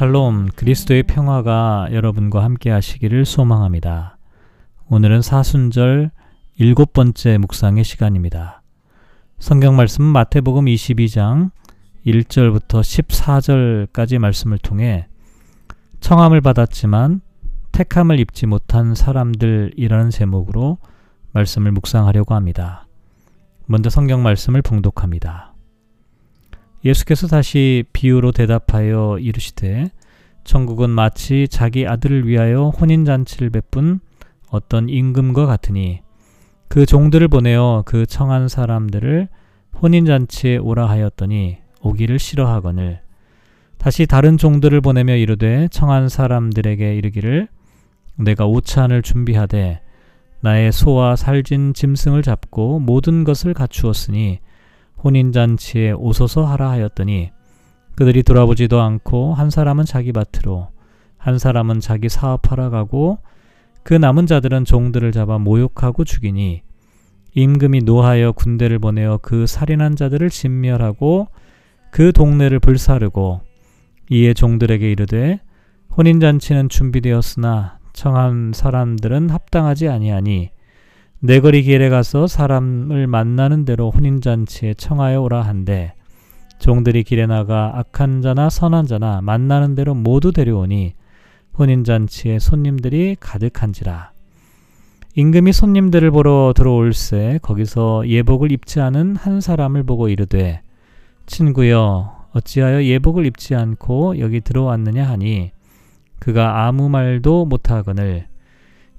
샬롬 그리스도의 평화가 여러분과 함께 하시기를 소망합니다. 오늘은 사순절 일곱 번째 묵상의 시간입니다. 성경 말씀 마태복음 22장 1절부터 14절까지 말씀을 통해 청함을 받았지만 택함을 입지 못한 사람들이라는 제목으로 말씀을 묵상하려고 합니다. 먼저 성경 말씀을 봉독합니다. 예수께서 다시 비유로 대답하여 이르시되 천국은 마치 자기 아들을 위하여 혼인잔치를 베푼 어떤 임금과 같으니 그 종들을 보내어 그 청한 사람들을 혼인잔치에 오라 하였더니 오기를 싫어하거늘. 다시 다른 종들을 보내며 이르되 청한 사람들에게 이르기를 내가 오찬을 준비하되 나의 소와 살진 짐승을 잡고 모든 것을 갖추었으니 혼인잔치에 오소서 하라 하였더니 그들이 돌아보지도 않고 한 사람은 자기 밭으로 한 사람은 자기 사업하러 가고 그 남은 자들은 종들을 잡아 모욕하고 죽이니 임금이 노하여 군대를 보내어 그 살인한 자들을 진멸하고 그 동네를 불사르고 이에 종들에게 이르되 혼인잔치는 준비되었으나 청한 사람들은 합당하지 아니하니 내거리 길에 가서 사람을 만나는 대로 혼인잔치에 청하여 오라 한데 종들이 길에 나가 악한 자나 선한 자나 만나는 대로 모두 데려오니 혼인잔치에 손님들이 가득한지라. 임금이 손님들을 보러 들어올새 거기서 예복을 입지 않은 한 사람을 보고 이르되 친구여 어찌하여 예복을 입지 않고 여기 들어왔느냐 하니 그가 아무 말도 못하거늘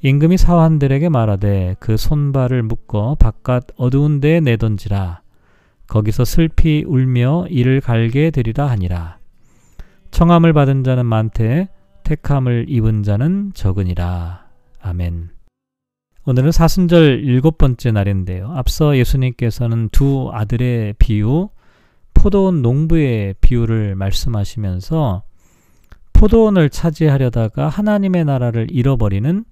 임금이 사환들에게 말하되 그 손발을 묶어 바깥 어두운 데에 내던지라. 거기서 슬피 울며 이를 갈게 되리라 하니라. 청함을 받은 자는 많되 택함을 입은 자는 적으니라. 아멘. 오늘은 사순절 일곱 번째 날인데요. 앞서 예수님께서는 두 아들의 비유, 포도원 농부의 비유를 말씀하시면서 포도원을 차지하려다가 하나님의 나라를 잃어버리는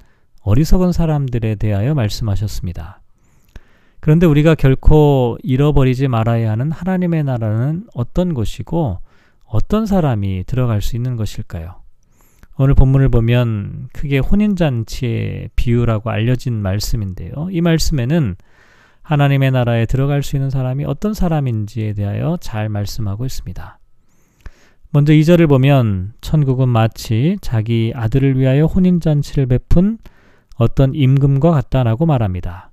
어리석은 사람들에 대하여 말씀하셨습니다. 그런데 우리가 결코 잃어버리지 말아야 하는 하나님의 나라는 어떤 곳이고 어떤 사람이 들어갈 수 있는 것일까요? 오늘 본문을 보면 크게 혼인잔치의 비유라고 알려진 말씀인데요. 이 말씀에는 하나님의 나라에 들어갈 수 있는 사람이 어떤 사람인지에 대하여 잘 말씀하고 있습니다. 먼저 2절을 보면 천국은 마치 자기 아들을 위하여 혼인잔치를 베푼 어떤 임금과 같다라고 말합니다.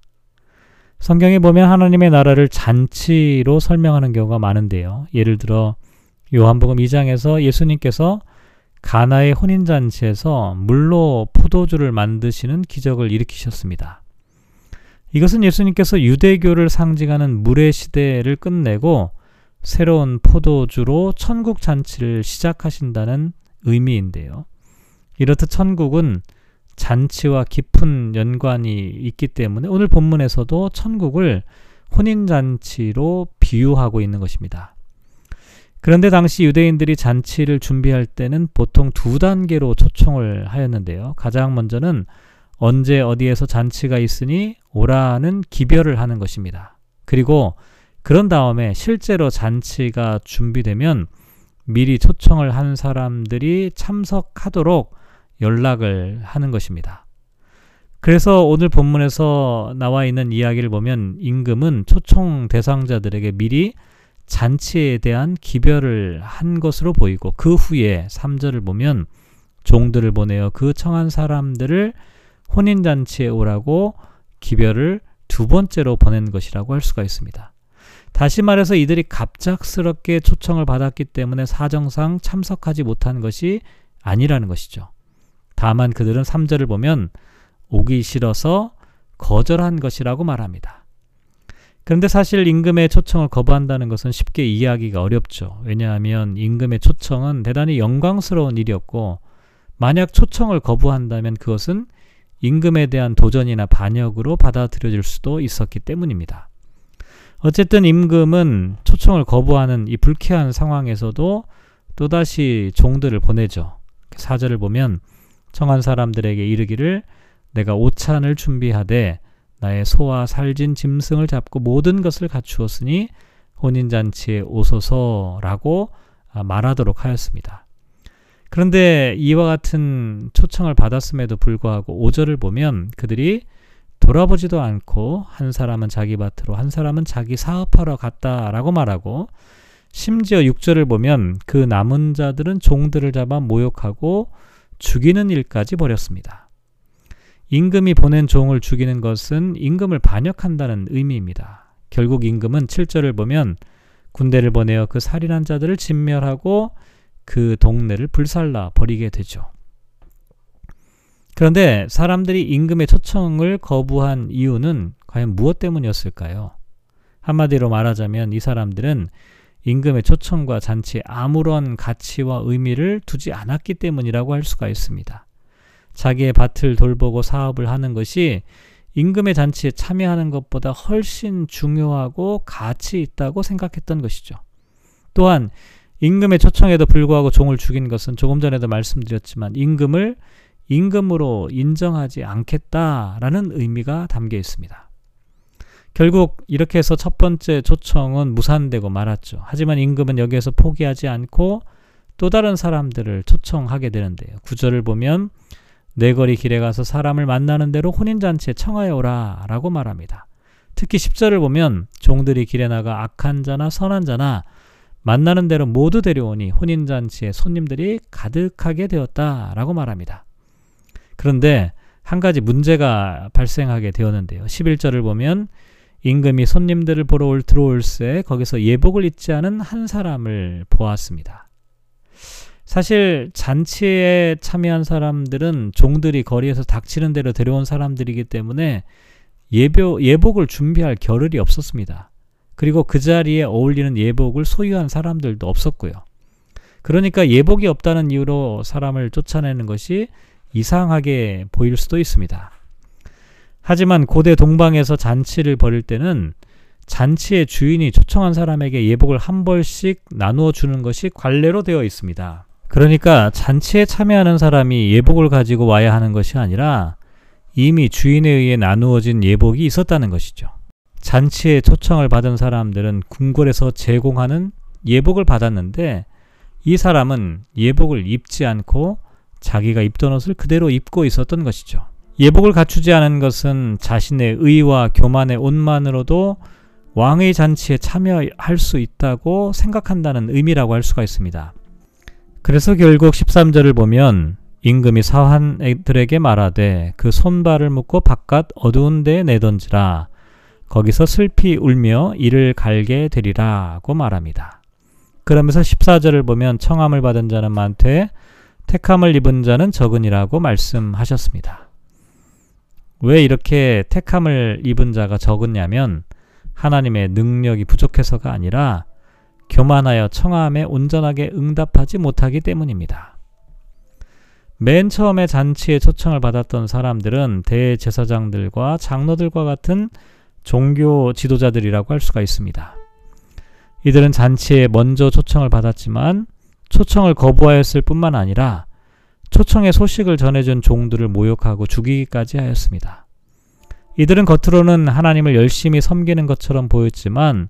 성경에 보면 하나님의 나라를 잔치로 설명하는 경우가 많은데요. 예를 들어 요한복음 2장에서 예수님께서 가나의 혼인잔치에서 물로 포도주를 만드시는 기적을 일으키셨습니다. 이것은 예수님께서 유대교를 상징하는 물의 시대를 끝내고 새로운 포도주로 천국 잔치를 시작하신다는 의미인데요. 이렇듯 천국은 잔치와 깊은 연관이 있기 때문에 오늘 본문에서도 천국을 혼인잔치로 비유하고 있는 것입니다. 그런데 당시 유대인들이 잔치를 준비할 때는 보통 두 단계로 초청을 하였는데요. 가장 먼저는 언제 어디에서 잔치가 있으니 오라는 기별을 하는 것입니다. 그리고 그런 다음에 실제로 잔치가 준비되면 미리 초청을 한 사람들이 참석하도록 연락을 하는 것입니다. 그래서 오늘 본문에서 나와 있는 이야기를 보면 임금은 초청 대상자들에게 미리 잔치에 대한 기별을 한 것으로 보이고 그 후에 3절을 보면 종들을 보내어 그 청한 사람들을 혼인잔치에 오라고 기별을 두 번째로 보낸 것이라고 할 수가 있습니다. 다시 말해서 이들이 갑작스럽게 초청을 받았기 때문에 사정상 참석하지 못한 것이 아니라는 것이죠. 다만 그들은 3절을 보면 오기 싫어서 거절한 것이라고 말합니다. 그런데 사실 임금의 초청을 거부한다는 것은 쉽게 이해하기가 어렵죠. 왜냐하면 임금의 초청은 대단히 영광스러운 일이었고 만약 초청을 거부한다면 그것은 임금에 대한 도전이나 반역으로 받아들여질 수도 있었기 때문입니다. 어쨌든 임금은 초청을 거부하는 이 불쾌한 상황에서도 또다시 종들을 보내죠. 사절을 보면 청한 사람들에게 이르기를 내가 오찬을 준비하되 나의 소와 살진 짐승을 잡고 모든 것을 갖추었으니 혼인잔치에 오소서라고 말하도록 하였습니다. 그런데 이와 같은 초청을 받았음에도 불구하고 5절을 보면 그들이 돌아보지도 않고 한 사람은 자기 밭으로 한 사람은 자기 사업하러 갔다라고 말하고 심지어 6절을 보면 그 남은 자들은 종들을 잡아 모욕하고 죽이는 일까지 벌였습니다. 임금이 보낸 종을 죽이는 것은 임금을 반역한다는 의미입니다. 결국 임금은 7절을 보면 군대를 보내어 그 살인한 자들을 진멸하고 그 동네를 불살라 버리게 되죠. 그런데 사람들이 임금의 초청을 거부한 이유는 과연 무엇 때문이었을까요? 한마디로 말하자면 이 사람들은 임금의 초청과 잔치에 아무런 가치와 의미를 두지 않았기 때문이라고 할 수가 있습니다. 자기의 밭을 돌보고 사업을 하는 것이 임금의 잔치에 참여하는 것보다 훨씬 중요하고 가치 있다고 생각했던 것이죠. 또한 임금의 초청에도 불구하고 종을 죽인 것은 조금 전에도 말씀드렸지만 임금을 임금으로 인정하지 않겠다라는 의미가 담겨 있습니다. 결국 이렇게 해서 첫 번째 초청은 무산되고 말았죠. 하지만 임금은 여기에서 포기하지 않고 또 다른 사람들을 초청하게 되는데요. 구절을 보면 내 거리 길에 가서 사람을 만나는 대로 혼인잔치에 청하여 오라 라고 말합니다. 특히 10절을 보면 종들이 길에 나가 악한 자나 선한 자나 만나는 대로 모두 데려오니 혼인잔치에 손님들이 가득하게 되었다 라고 말합니다. 그런데 한 가지 문제가 발생하게 되었는데요. 11절을 보면 임금이 손님들을 보러 올 들어올새 거기서 예복을 입지 않은 한 사람을 보았습니다. 사실 잔치에 참여한 사람들은 종들이 거리에서 닥치는 대로 데려온 사람들이기 때문에 예보, 예복을 준비할 겨를이 없었습니다. 그리고 그 자리에 어울리는 예복을 소유한 사람들도 없었고요. 그러니까 예복이 없다는 이유로 사람을 쫓아내는 것이 이상하게 보일 수도 있습니다. 하지만 고대 동방에서 잔치를 벌일 때는 잔치의 주인이 초청한 사람에게 예복을 한 벌씩 나누어 주는 것이 관례로 되어 있습니다. 그러니까 잔치에 참여하는 사람이 예복을 가지고 와야 하는 것이 아니라 이미 주인에 의해 나누어진 예복이 있었다는 것이죠. 잔치에 초청을 받은 사람들은 궁궐에서 제공하는 예복을 받았는데 이 사람은 예복을 입지 않고 자기가 입던 옷을 그대로 입고 있었던 것이죠. 예복을 갖추지 않은 것은 자신의 의와 교만의 옷만으로도 왕의 잔치에 참여할 수 있다고 생각한다는 의미라고 할 수가 있습니다. 그래서 결국 13절을 보면 임금이 사환들에게 말하되 그 손발을 묶고 바깥 어두운 데에 내던지라 거기서 슬피 울며 이를 갈게 되리라고 말합니다. 그러면서 14절을 보면 청함을 받은 자는 많되 택함을 입은 자는 적으니라고 말씀하셨습니다. 왜 이렇게 택함을 입은 자가 적었냐면 하나님의 능력이 부족해서가 아니라 교만하여 청함에 온전하게 응답하지 못하기 때문입니다. 맨 처음에 잔치에 초청을 받았던 사람들은 대제사장들과 장로들과 같은 종교 지도자들이라고 할 수가 있습니다. 이들은 잔치에 먼저 초청을 받았지만 초청을 거부하였을 뿐만 아니라 초청의 소식을 전해준 종들을 모욕하고 죽이기까지 하였습니다. 이들은 겉으로는 하나님을 열심히 섬기는 것처럼 보였지만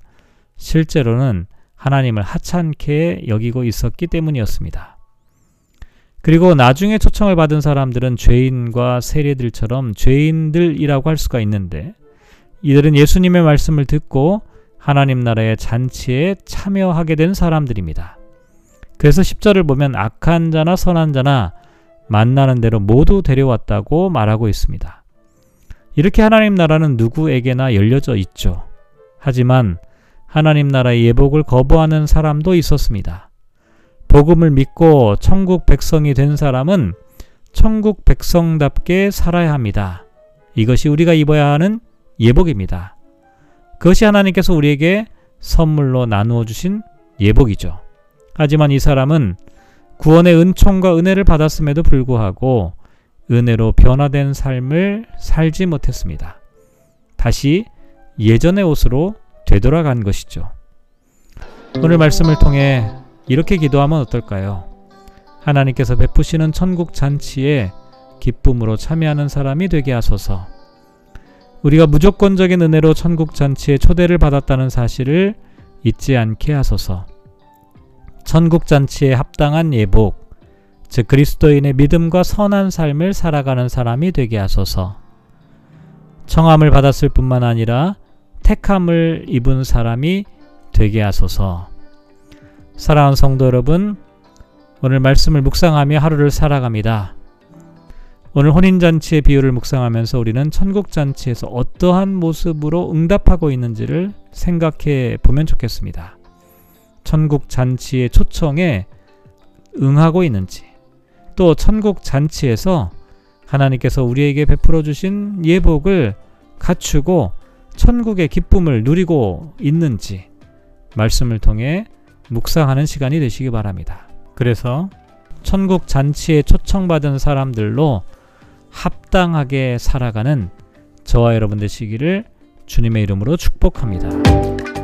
실제로는 하나님을 하찮게 여기고 있었기 때문이었습니다. 그리고 나중에 초청을 받은 사람들은 죄인과 세례들처럼 죄인들이라고 할 수가 있는데 이들은 예수님의 말씀을 듣고 하나님 나라의 잔치에 참여하게 된 사람들입니다. 그래서 10절을 보면 악한 자나 선한 자나 만나는 대로 모두 데려왔다고 말하고 있습니다. 이렇게 하나님 나라는 누구에게나 열려져 있죠. 하지만 하나님 나라의 예복을 거부하는 사람도 있었습니다. 복음을 믿고 천국 백성이 된 사람은 천국 백성답게 살아야 합니다. 이것이 우리가 입어야 하는 예복입니다. 그것이 하나님께서 우리에게 선물로 나누어 주신 예복이죠. 하지만 이 사람은 구원의 은총과 은혜를 받았음에도 불구하고 은혜로 변화된 삶을 살지 못했습니다. 다시 예전의 옷으로 되돌아간 것이죠. 오늘 말씀을 통해 이렇게 기도하면 어떨까요? 하나님께서 베푸시는 천국 잔치에 기쁨으로 참여하는 사람이 되게 하소서. 우리가 무조건적인 은혜로 천국 잔치에 초대를 받았다는 사실을 잊지 않게 하소서. 천국 잔치에 합당한 예복, 즉 그리스도인의 믿음과 선한 삶을 살아가는 사람이 되게 하소서. 청함을 받았을 뿐만 아니라 택함을 입은 사람이 되게 하소서. 사랑하는 성도 여러분, 오늘 말씀을 묵상하며 하루를 살아갑니다. 오늘 혼인잔치의 비유를 묵상하면서 우리는 천국잔치에서 어떠한 모습으로 응답하고 있는지를 생각해 보면 좋겠습니다. 천국 잔치의 초청에 응하고 있는지, 또 천국 잔치에서 하나님께서 우리에게 베풀어 주신 예복을 갖추고 천국의 기쁨을 누리고 있는지 말씀을 통해 묵상하는 시간이 되시기 바랍니다. 그래서 천국 잔치에 초청받은 사람들로 합당하게 살아가는 저와 여러분 되시기를 주님의 이름으로 축복합니다.